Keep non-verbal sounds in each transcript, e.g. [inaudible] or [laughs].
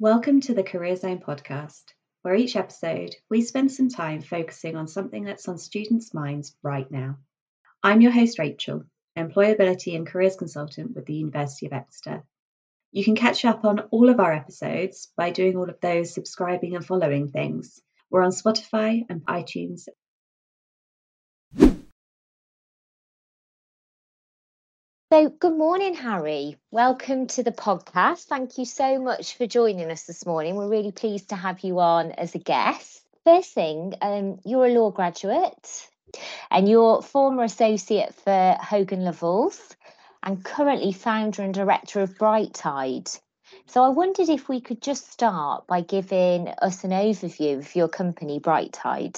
Welcome to the Career Zone podcast, where each episode we spend some time focusing on something that's on students' minds right now. I'm your host, Rachel, Employability and Careers Consultant with the University of Exeter. You can catch up on all of our episodes by doing all of those subscribing and following things. We're on Spotify and iTunes So, good morning, Harry. Welcome to the podcast. Thank you so much for joining us this morning. We're really pleased to have you on as a guest. First thing, um, you're a law graduate and you're former associate for Hogan Lovells and currently founder and director of Bright Tide. So, I wondered if we could just start by giving us an overview of your company, Bright Tide.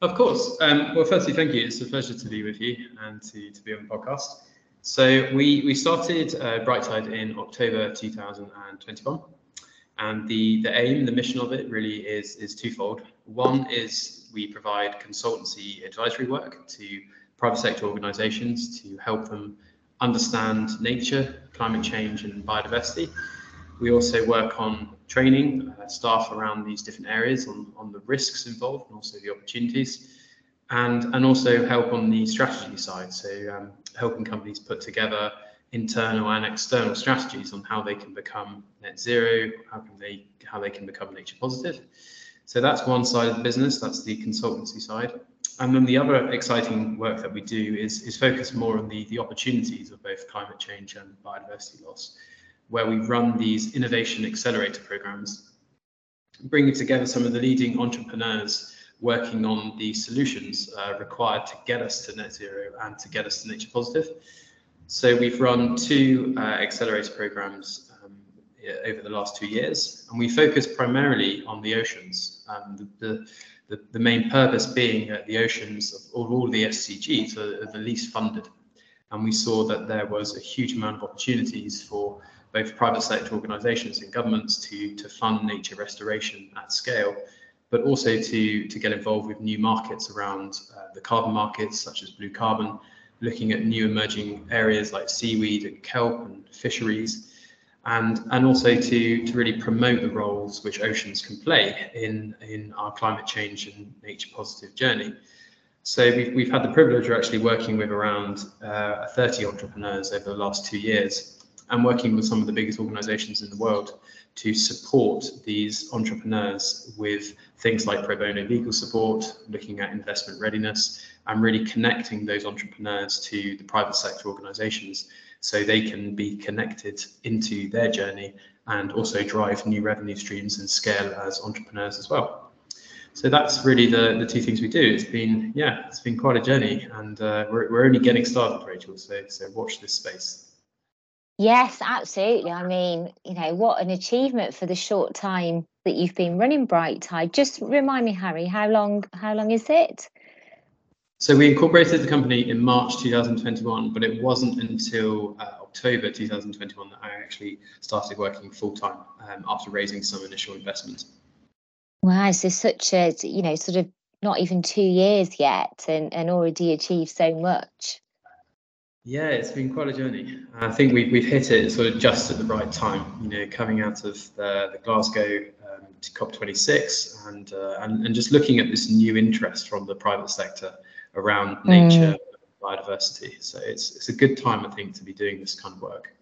Of course. Um, well, firstly, thank you. It's a pleasure to be with you and to, to be on the podcast. So we, we started uh, Bright Tide in October 2021. And the, the aim, the mission of it really is, is twofold. One is we provide consultancy advisory work to private sector organizations to help them understand nature, climate change, and biodiversity. We also work on training uh, staff around these different areas on, on the risks involved and also the opportunities and and also help on the strategy side. So um, helping companies put together internal and external strategies on how they can become net zero, how can they how they can become nature positive. So that's one side of the business. That's the consultancy side. And then the other exciting work that we do is is focus more on the the opportunities of both climate change and biodiversity loss, where we run these innovation accelerator programs, bringing together some of the leading entrepreneurs working on the solutions uh, required to get us to net zero and to get us to nature positive. So we've run two uh, accelerator programs um, over the last two years, and we focus primarily on the oceans. Um, the, the, the, main purpose being that the oceans of all, the SDGs are, are the least funded. And we saw that there was a huge amount of opportunities for both private sector organizations and governments to, to fund nature restoration at scale but also to, to get involved with new markets around uh, the carbon markets, such as blue carbon, looking at new emerging areas like seaweed and kelp and fisheries, and, and also to, to really promote the roles which oceans can play in, in our climate change and nature positive journey. So we've, we've had the privilege of actually working with around uh, 30 entrepreneurs over the last two years and working with some of the biggest organizations in the world to support these entrepreneurs with things like pro bono legal support, looking at investment readiness, and really connecting those entrepreneurs to the private sector organizations so they can be connected into their journey and also drive new revenue streams and scale as entrepreneurs as well. So that's really the, the two things we do. It's been, yeah, it's been quite a journey and uh, we're, we're only getting started, Rachel. So, so watch this space. Yes, absolutely. I mean, you know, what an achievement for the short time that you've been running Bright Tide. Just remind me, Harry, how long how long is it? So we incorporated the company in March 2021, but it wasn't until uh, October 2021 that I actually started working full time um, after raising some initial investment. Wow, so such a you know sort of not even two years yet, and and already achieved so much. Yeah, it's been quite a journey. I think we've, we've hit it sort of just at the right time, you know, coming out of the, the Glasgow um, COP26 and, uh, and, and just looking at this new interest from the private sector around mm. nature, biodiversity. So it's, it's a good time, I think, to be doing this kind of work.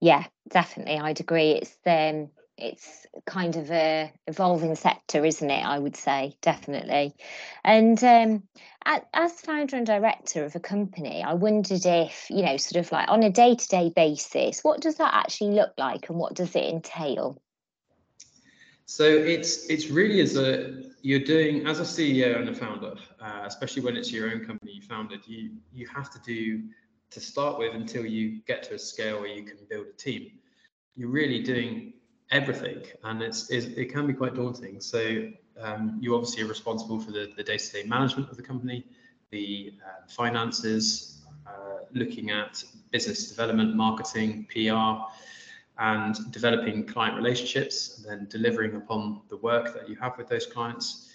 Yeah, definitely. I'd agree. It's um, it's kind of a evolving sector, isn't it? I would say definitely. And um, as founder and director of a company, I wondered if you know, sort of like on a day to day basis, what does that actually look like, and what does it entail? So it's it's really as a you're doing as a CEO and a founder, uh, especially when it's your own company you founded. You you have to do to start with until you get to a scale where you can build a team. You're really doing everything, and it's, it can be quite daunting. So um, you obviously are responsible for the, the day-to-day management of the company, the uh, finances, uh, looking at business development, marketing, PR, and developing client relationships, and then delivering upon the work that you have with those clients,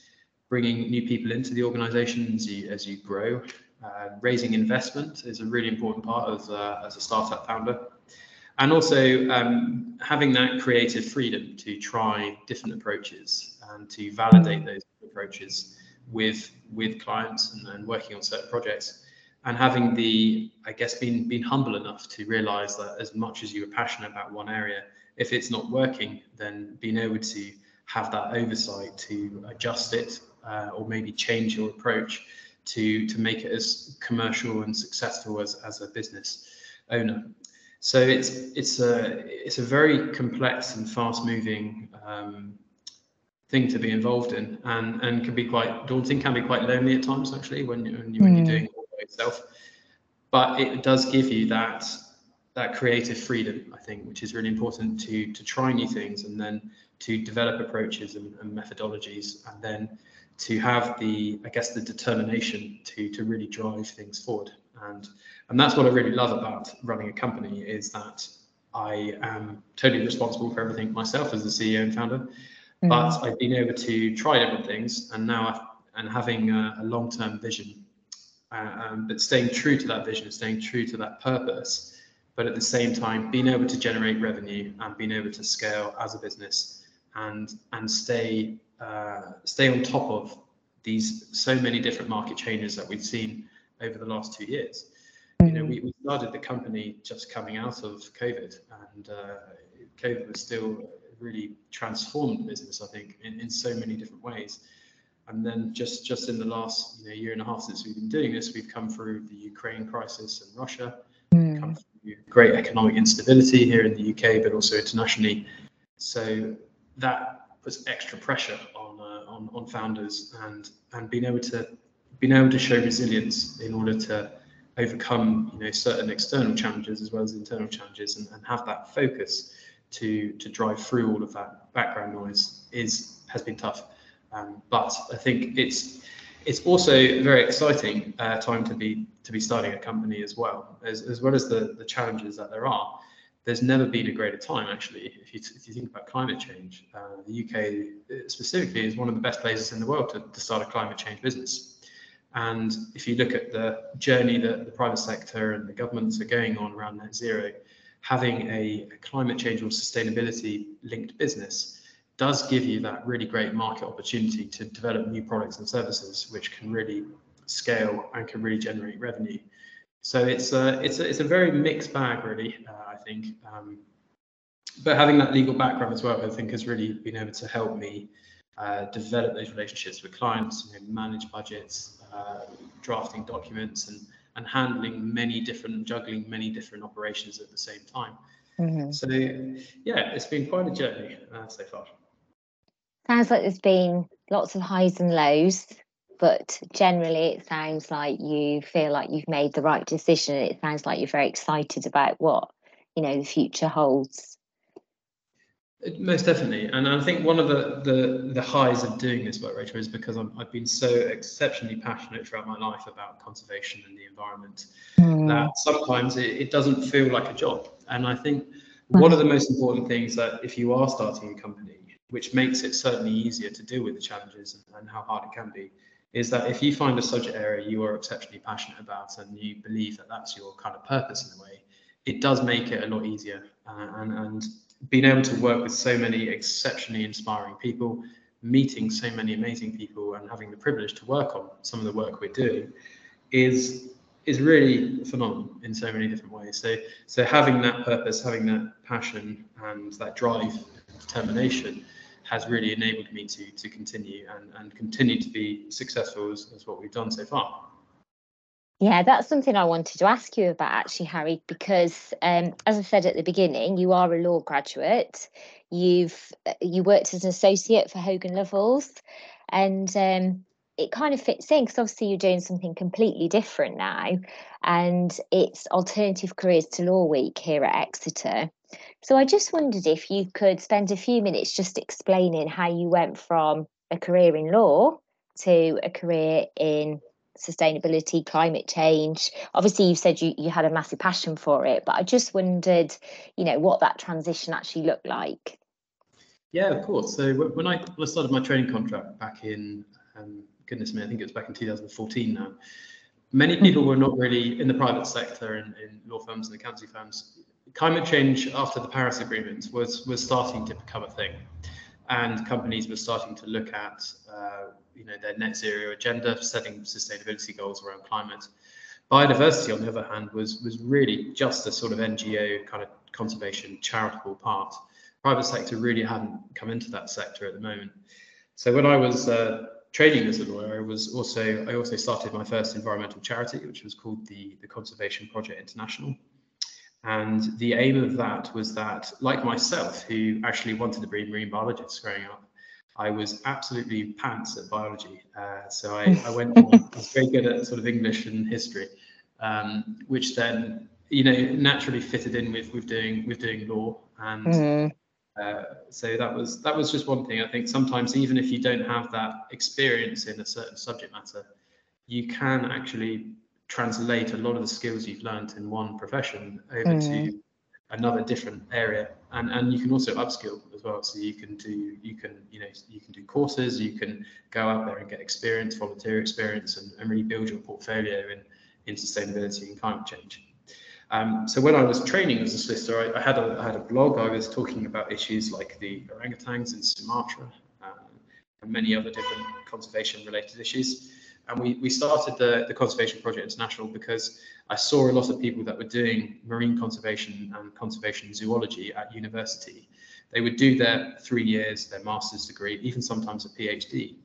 bringing new people into the organization as you, as you grow. Uh, raising investment is a really important part of uh, as a startup founder and also um, having that creative freedom to try different approaches and to validate those approaches with with clients and, and working on certain projects. And having the i guess being being humble enough to realize that as much as you are passionate about one area if it's not working then being able to have that oversight to adjust it uh, or maybe change your approach to to make it as commercial and successful as, as a business owner so it's it's a it's a very complex and fast moving um, thing to be involved in and and can be quite daunting can be quite lonely at times actually when, you, when, you, when you're hmm. doing it all by yourself but it does give you that that creative freedom i think which is really important to to try new things and then to develop approaches and, and methodologies and then to have the i guess the determination to to really drive things forward and and that's what i really love about running a company is that i am totally responsible for everything myself as the ceo and founder mm-hmm. but I've been able to try different things, and now I've, and having a, a long-term vision, uh, um, but staying true to that vision, staying true to that purpose, but at the same time being able to generate revenue and being able to scale as a business and and stay uh, stay on top of these so many different market changes that we've seen over the last two years. You know, we, we started the company just coming out of COVID, and uh, COVID was still really transformed business, I think, in, in so many different ways. And then just just in the last you know, year and a half since we've been doing this, we've come through the Ukraine crisis and Russia, mm. come through great economic instability here in the UK, but also internationally. So that puts extra pressure on uh, on, on founders and and being able to being able to show resilience in order to overcome you know certain external challenges as well as internal challenges and, and have that focus to to drive through all of that background noise is has been tough. Um, but I think it's it's also a very exciting uh, time to be to be starting a company as well as, as well as the the challenges that there are. There's never been a greater time actually. If you, if you think about climate change, uh, the UK specifically is one of the best places in the world to, to start a climate change business. And if you look at the journey that the private sector and the governments are going on around net zero, having a, a climate change or sustainability linked business does give you that really great market opportunity to develop new products and services which can really scale and can really generate revenue. So it's a it's a, it's a very mixed bag, really. Uh, I think, um, but having that legal background as well, I think, has really been able to help me uh, develop those relationships with clients, you know, manage budgets, uh, drafting documents, and and handling many different, juggling many different operations at the same time. Mm-hmm. So, yeah, it's been quite a journey uh, so far. Sounds like there's been lots of highs and lows, but generally it sounds like you feel like you've made the right decision. It sounds like you're very excited about what you know the future holds. Most definitely, and I think one of the, the the highs of doing this work, Rachel, is because i have been so exceptionally passionate throughout my life about conservation and the environment mm. that sometimes it, it, doesn't feel like a job. And I think one of the most important things that if you are starting a company, which makes it certainly easier to deal with the challenges and, and how hard it can be, is that if you find a subject area you are exceptionally passionate about and you believe that that's your kind of purpose in a way, it does make it a lot easier. Uh, and, and being able to work with so many exceptionally inspiring people, meeting so many amazing people, and having the privilege to work on some of the work we're doing is is really phenomenal in so many different ways. So so having that purpose, having that passion, and that drive, determination has really enabled me to to continue and, and continue to be successful as, as what we've done so far. Yeah, that's something I wanted to ask you about actually, Harry, because um, as I said at the beginning, you are a law graduate. You've uh, you worked as an associate for Hogan Lovells, and um, it kind of fits in because obviously you're doing something completely different now, and it's alternative careers to Law Week here at Exeter. So I just wondered if you could spend a few minutes just explaining how you went from a career in law to a career in sustainability, climate change. Obviously, you said you, you had a massive passion for it, but I just wondered, you know, what that transition actually looked like. Yeah, of course. So when I, started my training contract back in, um, goodness me, I think it was back in 2014 now, many mm-hmm. people were not really in the private sector and in law firms and accounting firms. climate change after the Paris Agreement was was starting to become a thing, and companies were starting to look at uh, you know their net zero agenda, setting sustainability goals around climate. Biodiversity, on the other hand, was was really just a sort of NGO kind of conservation charitable part. Private sector really hadn't come into that sector at the moment. So when I was uh, training as a lawyer, I was also I also started my first environmental charity, which was called the the Conservation Project International. And the aim of that was that, like myself, who actually wanted to be a marine biologist growing up, I was absolutely pants at biology. Uh, so I, [laughs] I went, I was very good at sort of English and history, um, which then, you know, naturally fitted in with with doing with doing law. And mm. uh, so that was that was just one thing. I think sometimes even if you don't have that experience in a certain subject matter, you can actually translate a lot of the skills you've learned in one profession over mm. to another different area and and you can also upskill as well so you can do you can you know you can do courses you can go out there and get experience volunteer experience and, and really build your portfolio in in sustainability and climate change um, so when I was training as a solicitor, I, I, had a I had a blog. I was talking about issues like the orangutans in Sumatra um, and many other different conservation related issues. And we, we started the, the Conservation Project International because I saw a lot of people that were doing marine conservation and conservation zoology at university. They would do their three years, their master's degree, even sometimes a PhD.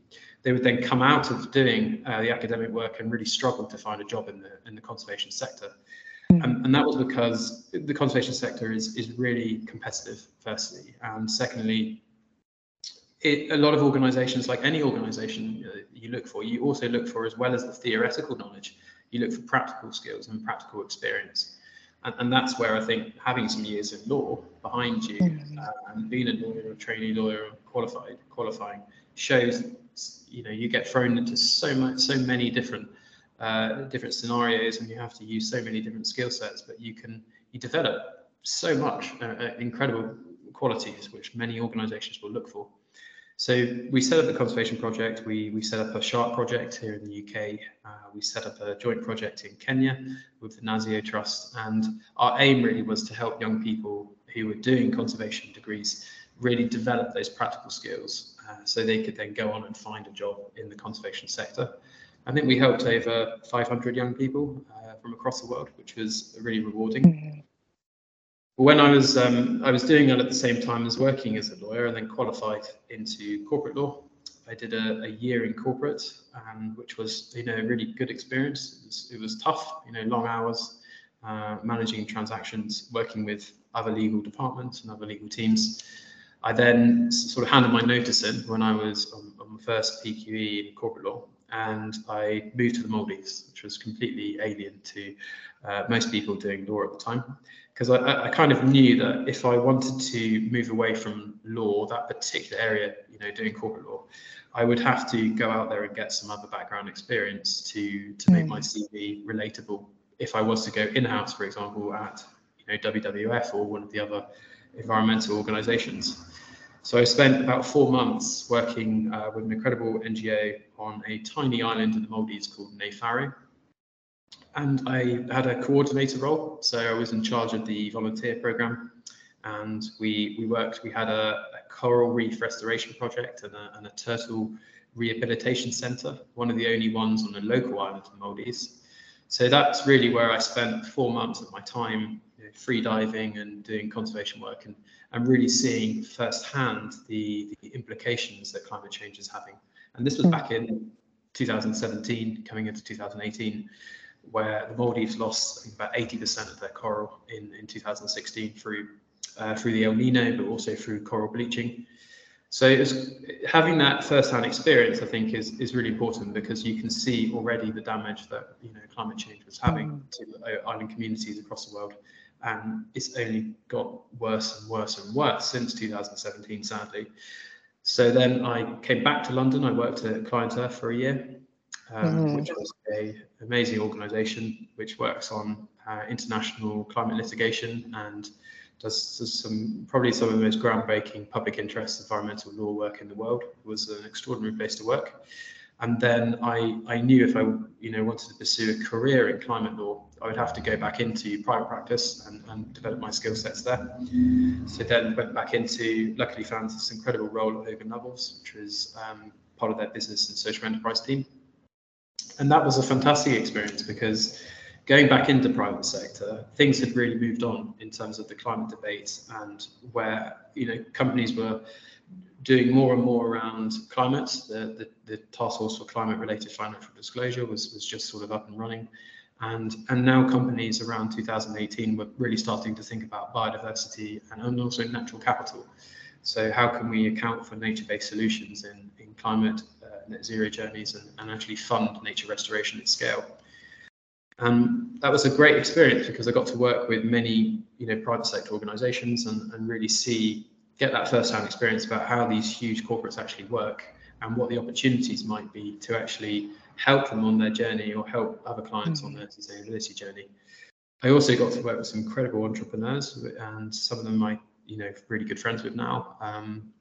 They would then come out of doing uh, the academic work and really struggle to find a job in the in the conservation sector. Hmm. And, and that was because the conservation sector is is really competitive, firstly, and secondly, it, a lot of organizations, like any organization uh, you look for, you also look for, as well as the theoretical knowledge, you look for practical skills and practical experience. And, and that's where I think having some years in law behind you mm-hmm. uh, and being a lawyer, a trainee lawyer, qualified, qualifying shows, you know, you get thrown into so much, so many different uh, different scenarios and you have to use so many different skill sets, but you can, you develop so much uh, uh incredible qualities which many organizations will look for. So we set up the conservation project. We we set up a shark project here in the UK. Uh, we set up a joint project in Kenya with the Nazio Trust, and our aim really was to help young people who were doing conservation degrees really develop those practical skills, uh, so they could then go on and find a job in the conservation sector. I think we helped over 500 young people uh, from across the world, which was really rewarding. When I was um, I was doing that at the same time as working as a lawyer, and then qualified into corporate law. I did a, a year in corporate, um, which was you know a really good experience. It was, it was tough, you know, long hours, uh, managing transactions, working with other legal departments and other legal teams. I then sort of handed my notice in when I was on, on first PQE in corporate law, and I moved to the Maldives, which was completely alien to uh, most people doing law at the time because I, I kind of knew that if I wanted to move away from law, that particular area, you know, doing corporate law, I would have to go out there and get some other background experience to to make my hmm. CV relatable. If I was to go in-house, for example, at you know WWF or one of the other environmental organisations. So I spent about four months working uh, with an incredible NGO on a tiny island in the Maldives called Naifaru and I had a coordinator role. So I was in charge of the volunteer program, and we we worked. We had a, a coral reef restoration project and a, and a, turtle rehabilitation centre, one of the only ones on a local island in Maldives. So that's really where I spent four months of my time you know, free diving and doing conservation work and, and really seeing firsthand the, the implications that climate change is having. And this was hmm. back in 2017, coming into 2018 where the Maldives lost I think, about 80% of their coral in, in 2016 through uh, through the El Nino, but also through coral bleaching. So having that first-hand experience, I think, is is really important because you can see already the damage that you know climate change was having mm. to island communities across the world, and it's only got worse and worse and worse since 2017, sadly. So then I came back to London. I worked at ClientEarth for a year, um, mm. which was a amazing organisation which works on uh, international climate litigation and does, does, some probably some of the most groundbreaking public interest environmental law work in the world. It was an extraordinary place to work. And then I, I knew if I you know wanted to pursue a career in climate law, I would have to go back into private practice and, and develop my skill sets there. So then went back into, luckily found this incredible role at Hogan Lovells, which was um, part of their business and social enterprise team. And that was a fantastic experience because going back into private sector, things had really moved on in terms of the climate debate and where you know companies were doing more and more around climate. The, the, the task force for climate related financial disclosure was, was just sort of up and running. And, and now companies around 2018 were really starting to think about biodiversity and, and also natural capital. So how can we account for nature-based solutions in, in climate Uh, net zero journeys and, and actually fund nature restoration at scale? And that was a great experience because I got to work with many, you know, private sector organisations and, and really see get that first-hand experience about how these huge corporates actually work and what the opportunities might be to actually help them on their journey or help other clients on hmm. their sustainability journey. I also got to work with some incredible entrepreneurs, and some of them I, you know, really good friends with now, um,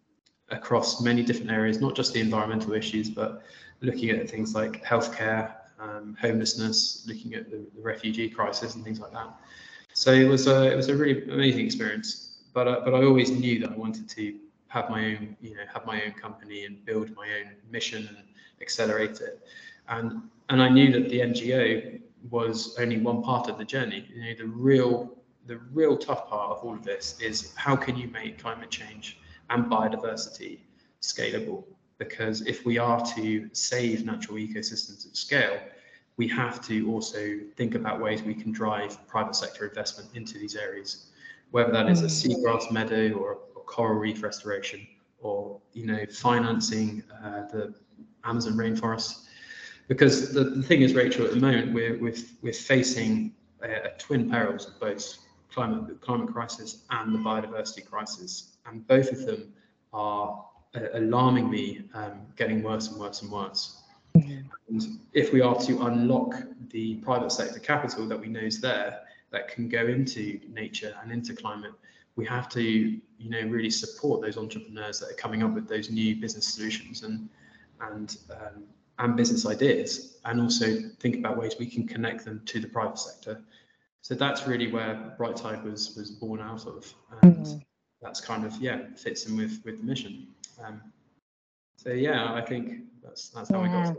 across many different areas, not just the environmental issues, but looking at things like healthcare, um, homelessness, looking at the, the, refugee crisis and things like that. So it was a it was a really amazing experience but uh, but I always knew that I wanted to have my own, you know, have my own company and build my own mission and accelerate it. And and I knew that the NGO was only one part of the journey. You know, the real the real tough part of all of this is how can you make climate change and biodiversity scalable? Because if we are to save natural ecosystems at scale, we have to also think about ways we can drive private sector investment into these areas whether that is a mm. seagrass meadow or a coral reef restoration or you know financing uh, the Amazon rainforest. Because the, the thing is, Rachel, at the moment we're we're, we're facing a, a twin perils of both climate climate crisis and the biodiversity crisis, and both of them are alarmingly um, getting worse and worse and worse. Mm-hmm. And if we are to unlock the private sector capital that we know is there, that can go into nature and into climate, we have to, you know, really support those entrepreneurs that are coming up with those new business solutions and and um, and business ideas, and also think about ways we can connect them to the private sector. So that's really where Bright Tide was was born out of, and mm-hmm. That's kind of yeah fits in with with the mission. Um, so yeah, I think that's that's how yeah. we got.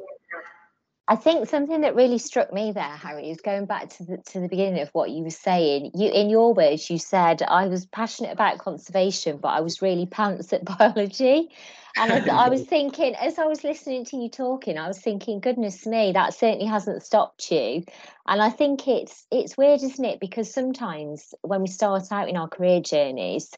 I think something that really struck me there, Harry, is going back to the to the beginning of what you were saying. You, in your words, you said I was passionate about conservation, but I was really pants at [laughs] biology. And I, I was [laughs] thinking, as I was listening to you talking, I was thinking, goodness me, that certainly hasn't stopped you. And I think it's it's weird, isn't it? Because sometimes when we start out in our career journeys,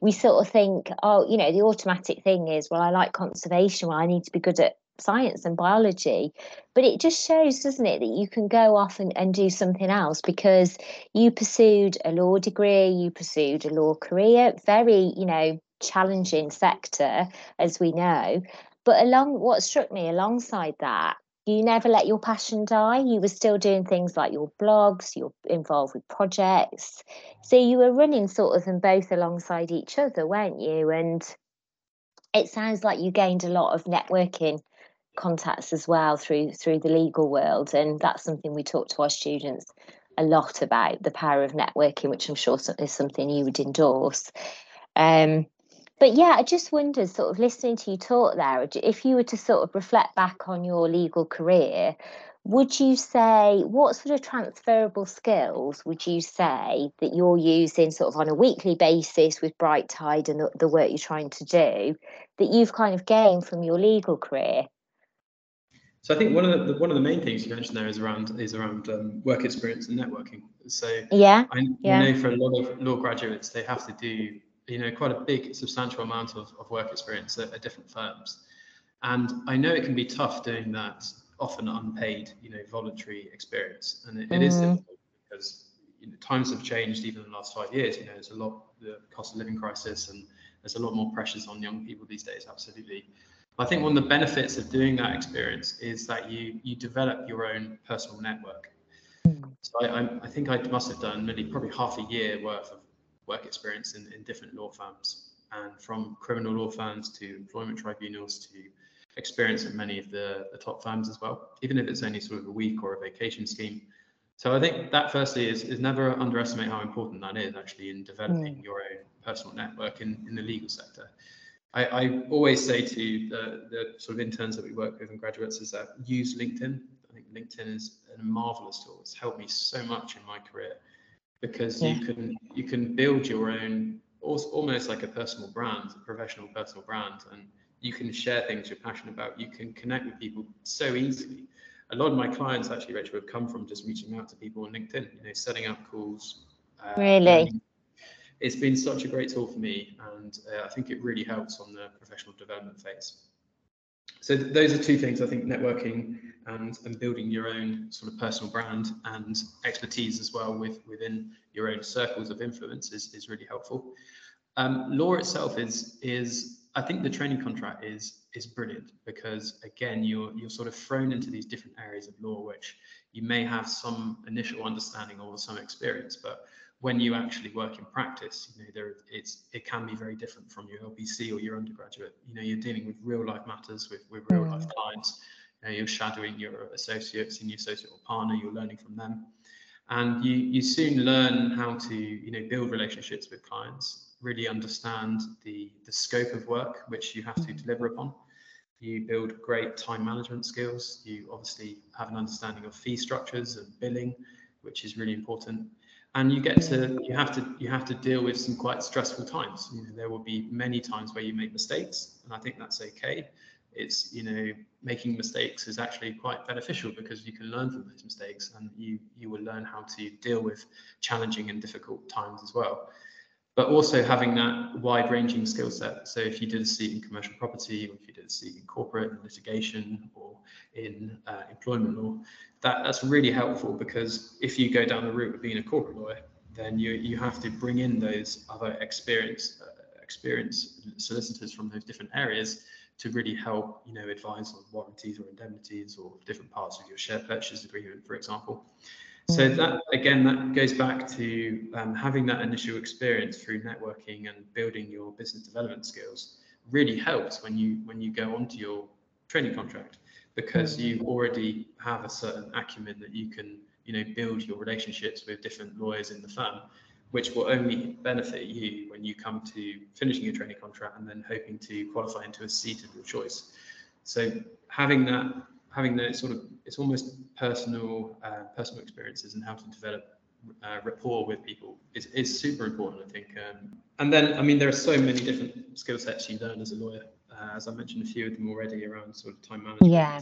we sort of think, oh, you know, the automatic thing is, well, I like conservation, well, I need to be good at science and biology but it just shows doesn't it that you can go off and, and do something else because you pursued a law degree you pursued a law career very you know challenging sector as we know. But along what struck me alongside that you never let your passion die. You were still doing things like your blogs you're involved with projects. So you were running sort of them both alongside each other weren't you? And it sounds like you gained a lot of networking contacts as well through through the legal world and that's something we talk to our students a lot about the power of networking which i'm sure is something you would endorse. Um, but yeah i just wondered sort of listening to you talk there if you were to sort of reflect back on your legal career would you say what sort of transferable skills would you say that you're using sort of on a weekly basis with bright tide and the, the work you're trying to do that you've kind of gained from your legal career so I think one of the one of the main things you mentioned there is around is around um, work experience and networking. So yeah, I yeah. know for a lot of law graduates they have to do you know quite a big substantial amount of, of work experience at, at different firms, and I know it can be tough doing that often unpaid you know voluntary experience, and it, it mm. is difficult because you know, times have changed even in the last five years. You know, there's a lot the cost of living crisis and there's a lot more pressures on young people these days. Absolutely. I think one of the benefits of doing that experience is that you you develop your own personal network. So I, I, think I must have done maybe probably half a year worth of work experience in, in different law firms, and from criminal law firms to employment tribunals to experience at many of the, the top firms as well, even if it's only sort of a week or a vacation scheme. So I think that firstly is, is never underestimate how important that is actually in developing mm. your own personal network in, in the legal sector. I, I always say to the, the sort of interns that we work with and graduates is that use LinkedIn. I think LinkedIn is a marvelous tool. It's helped me so much in my career because yeah. you can you can build your own almost like a personal brand, a professional personal brand, and you can share things you're passionate about. You can connect with people so easily. A lot of my clients actually, Rachel, have come from just reaching out to people on LinkedIn, you know, setting up calls. Uh, really? It's been such a great tool for me, and uh, I think it really helps on the professional development phase. So th- those are two things I think networking and, and building your own sort of personal brand and expertise as well with within your own circles of influence is, is really helpful. Um, law itself is is I think the training contract is is brilliant because again you're you're sort of thrown into these different areas of law which you may have some initial understanding or some experience, but when you actually work in practice, you know there it's it can be very different from your LPC or your undergraduate. You know you're dealing with real life matters with with real life mm. clients. You know, you're shadowing your associate, senior associate or partner. You're learning from them, and you you soon learn how to you know build relationships with clients really understand the, the scope of work which you have to deliver upon. You build great time management skills. You obviously have an understanding of fee structures and billing, which is really important. And you get to you have to you have to deal with some quite stressful times. You know, there will be many times where you make mistakes, and I think that's okay. It's you know making mistakes is actually quite beneficial because you can learn from those mistakes, and you you will learn how to deal with challenging and difficult times as well but also having that wide ranging skill set. So if you did a seat in commercial property, or if you did a seat in corporate and litigation or in uh, employment law, that, that's really helpful because if you go down the route of being a corporate lawyer, then you, you have to bring in those other experience, uh, experience solicitors from those different areas to really help, you know, advise on warranties or indemnities or different parts of your share purchase agreement, for example. So that again, that goes back to um, having that initial experience through networking and building your business development skills really helps when you when you go onto your training contract because you already have a certain acumen that you can you know build your relationships with different lawyers in the firm which will only benefit you when you come to finishing your training contract and then hoping to qualify into a seat of your choice. So having that having the sort of it's almost personal uh, personal experiences and how to develop uh, rapport with people is, is super important i think um, and then i mean there are so many different skill sets you learn as a lawyer. Uh, as i mentioned a few of them already around sort of time management. Yeah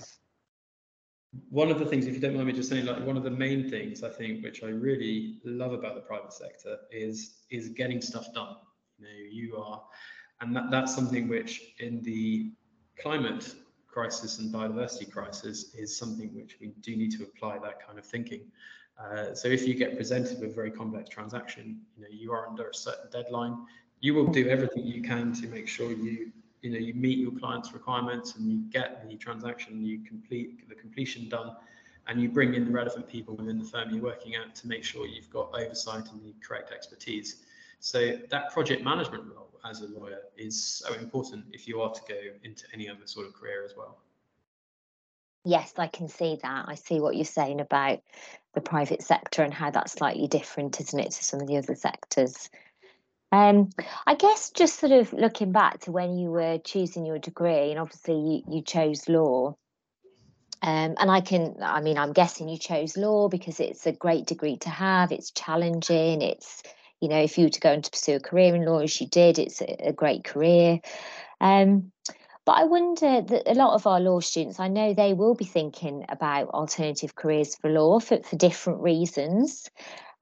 one of the things if you don't mind me just saying like one of the main things i think which i really love about the private sector is is getting stuff done. You know you are and that, that's something which in the climate crisis and biodiversity crisis is something which we do need to apply that kind of thinking. Uh, so if you get presented with a very complex transaction, you know, you are under a certain deadline, you will do everything you can to make sure you, you know, you meet your client's requirements and you get the transaction, you complete the completion done, and you bring in the relevant people within the firm you're working at to make sure you've got oversight and the correct expertise. So that project management role as a lawyer is so important if you are to go into any other sort of career as well. Yes, I can see that. I see what you're saying about the private sector and how that's slightly different, isn't it, to some of the other sectors. Um, I guess just sort of looking back to when you were choosing your degree, and obviously you, you chose law. Um, and I can, I mean, I'm guessing you chose law because it's a great degree to have. It's challenging. It's you know, if you were to go and to pursue a career in law as you did, it's a, a great career. Um, but I wonder that a lot of our law students, I know they will be thinking about alternative careers for law for, for different reasons.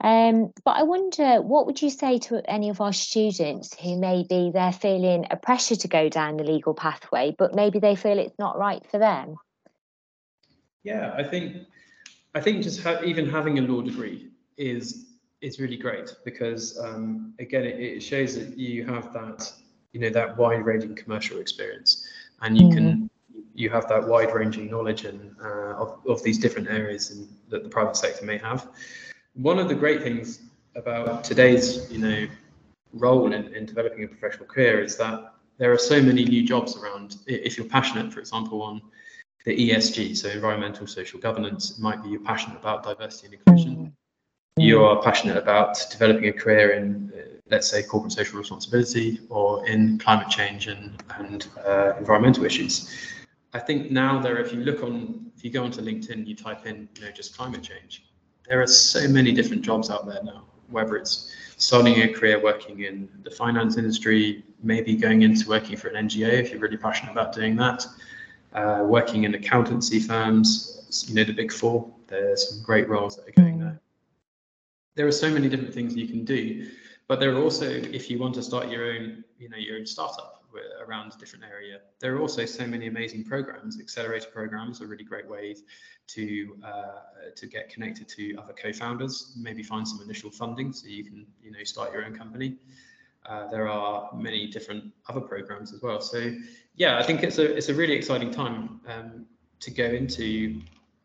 Um, but I wonder, what would you say to any of our students who maybe they're feeling a pressure to go down the legal pathway, but maybe they feel it's not right for them? Yeah, I think I think just ha- even having a law degree is is really great because um, again it, it, shows that you have that you know that wide ranging commercial experience and you mm-hmm. can you have that wide ranging knowledge and uh, of, of these different areas in, that the private sector may have one of the great things about today's you know role in, in developing a professional career is that there are so many new jobs around. If you're passionate, for example, on the ESG, so environmental social governance, it might be you're passionate about diversity and inclusion. Mm. You are passionate about developing a career in, uh, let's say, corporate social responsibility or in climate change and, and uh, environmental issues. I think now there, if you look on, if you go onto LinkedIn, you type in, you know, just climate change. There are so many different jobs out there now, whether it's starting a career working in the finance industry, maybe going into working for an NGO if you're really passionate about doing that, uh, working in accountancy firms, you know, the big four, there's some great roles that are going mm. there. There are so many different things you can do, but there are also, if you want to start your own, you know, your own startup, around a different area. There are also so many amazing programs. Accelerator programs are really great ways to uh, to get connected to other co-founders. Maybe find some initial funding so you can you know start your own company. Uh, there are many different other programs as well. So yeah, I think it's a it's a really exciting time um, to go into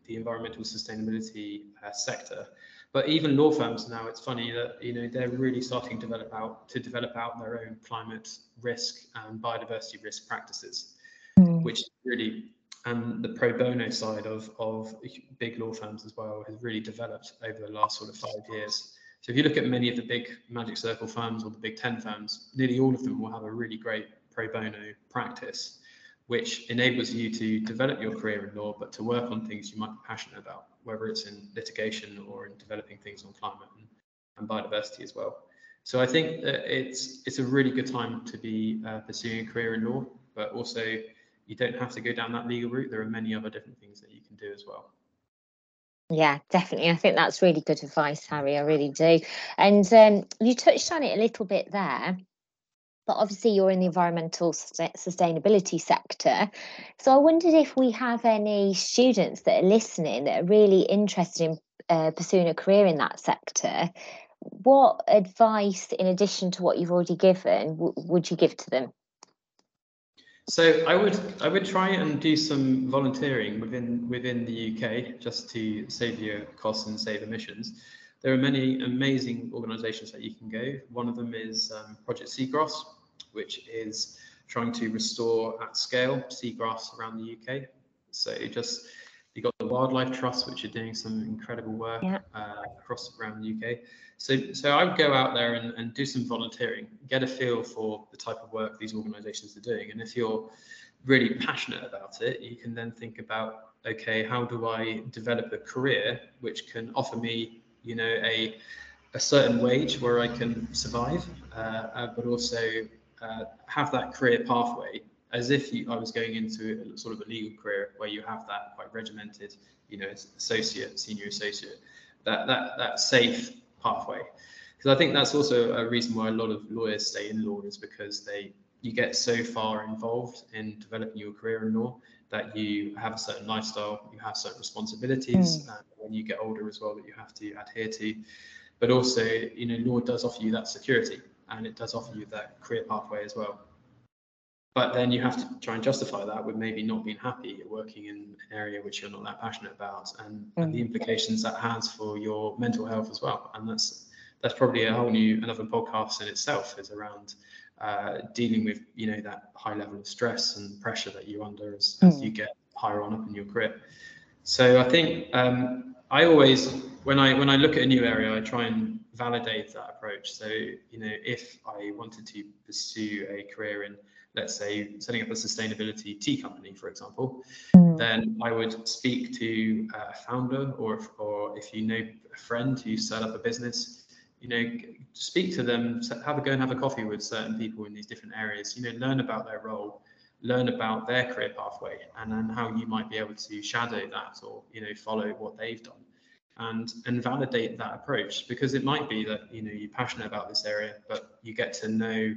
the environmental sustainability uh, sector. But even law firms now, it's funny that you know they're really starting to develop out to develop out their own climate risk and biodiversity risk practices, mm. which really and the pro bono side of of big law firms as well has really developed over the last sort of five years. So if you look at many of the big Magic Circle firms or the Big Ten firms, nearly all of them will have a really great pro bono practice which enables you to develop your career in law, but to work on things you might be passionate about, whether it's in litigation or in developing things on climate and, and biodiversity as well. So I think that it's it's a really good time to be uh, pursuing a career in law, but also you don't have to go down that legal route. There are many other different things that you can do as well. Yeah, definitely. I think that's really good advice, Harry. I really do. And um, you touched on it a little bit there but obviously you're in the environmental sustainability sector. So I wondered if we have any students that are listening that are really interested in uh, pursuing a career in that sector. What advice, in addition to what you've already given, w- would you give to them? So I would I would try and do some volunteering within within the UK just to save your costs and save emissions. There are many amazing organisations that you can go. One of them is um, Project Seagrass, which is trying to restore at scale seagrass around the UK. So just you've got the Wildlife Trust, which are doing some incredible work yeah. uh, across around the UK. So, so I would go out there and, and do some volunteering, get a feel for the type of work these organisations are doing, and if you're really passionate about it, you can then think about, okay, how do I develop a career which can offer me, you know, a a certain wage where I can survive, uh, uh, but also uh, have that career pathway as if you, I was going into a, sort of a legal career where you have that quite regimented, you know, associate, senior associate, that that that safe pathway. Because I think that's also a reason why a lot of lawyers stay in law is because they you get so far involved in developing your career in law that you have a certain lifestyle, you have certain responsibilities mm. when you get older as well that you have to adhere to. But also, you know, law does offer you that security and it does offer you that career pathway as well. But then you have to try and justify that with maybe not being happy working in an area which you're not that passionate about, and, mm. and the mm. implications that has for your mental health as well. And that's that's probably a whole new another podcast in itself is around uh, dealing with you know that high level of stress and pressure that you're under as, mm. as you get higher on up in your career. So I think um, I always when I when I look at a new area, I try and validate that approach. So, you know, if I wanted to pursue a career in, let's say, setting up a sustainability tea company, for example, mm. then I would speak to a founder, or if, or if you know a friend who set up a business, you know, speak to them, have a go and have a coffee with certain people in these different areas. You know, learn about their role, learn about their career pathway, and then how you might be able to shadow that or you know follow what they've done and and validate that approach because it might be that you know you're passionate about this area but you get to know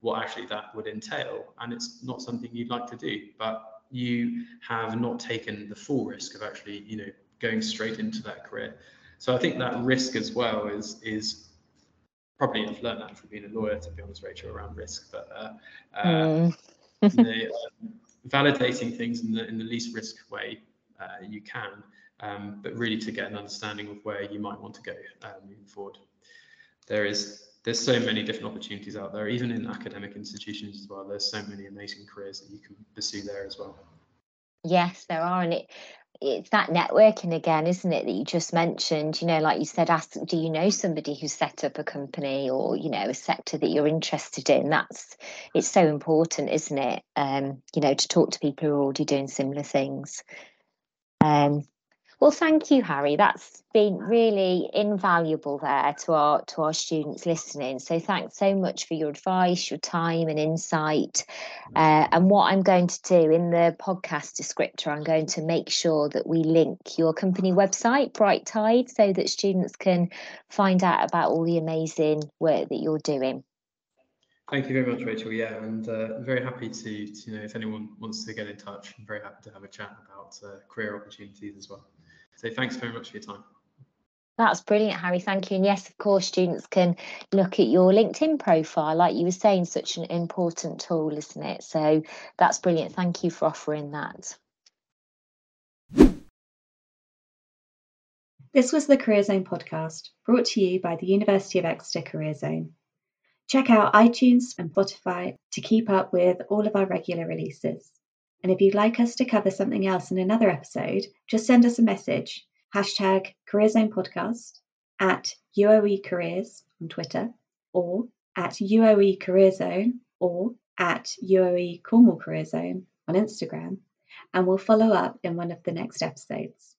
what actually that would entail and it's not something you'd like to do but you have not taken the full risk of actually you know going straight into that career so i think that risk as well is is probably i've learned that from being a lawyer to be honest rachel around risk but uh, uh, mm. uh, validating things in the in the least risk way uh, you can um, but really to get an understanding of where you might want to go uh, moving forward. There is there's so many different opportunities out there, even in academic institutions as well. There's so many amazing careers that you can pursue there as well. Yes, there are, and it it's that networking again, isn't it, that you just mentioned? You know, like you said, ask, do you know somebody who's set up a company or you know a sector that you're interested in? That's it's so important, isn't it? Um, you know, to talk to people who are already doing similar things. Um, well, thank you, Harry. That's been really invaluable there to our to our students listening. So thanks so much for your advice, your time and insight. Uh, and what I'm going to do in the podcast descriptor, I'm going to make sure that we link your company website, Bright Tide, so that students can find out about all the amazing work that you're doing. Thank you very much, Rachel. Yeah, and uh, very happy to, to, you know, if anyone wants to get in touch, I'm very happy to have a chat about uh, career opportunities as well. So thanks very much for your time. That's brilliant, Harry. Thank you. And yes, of course, students can look at your LinkedIn profile. Like you were saying, such an important tool, isn't it? So that's brilliant. Thank you for offering that. This was the Career Zone podcast, brought to you by the University of Exeter Career Zone. Check out iTunes and Spotify to keep up with all of our regular releases. And if you'd like us to cover something else in another episode, just send us a message. Hashtag Career Zone Podcast at UOE Careers on Twitter or at UOE Career Zone or at UOE Cornwall Career Zone on Instagram. And we'll follow up in one of the next episodes.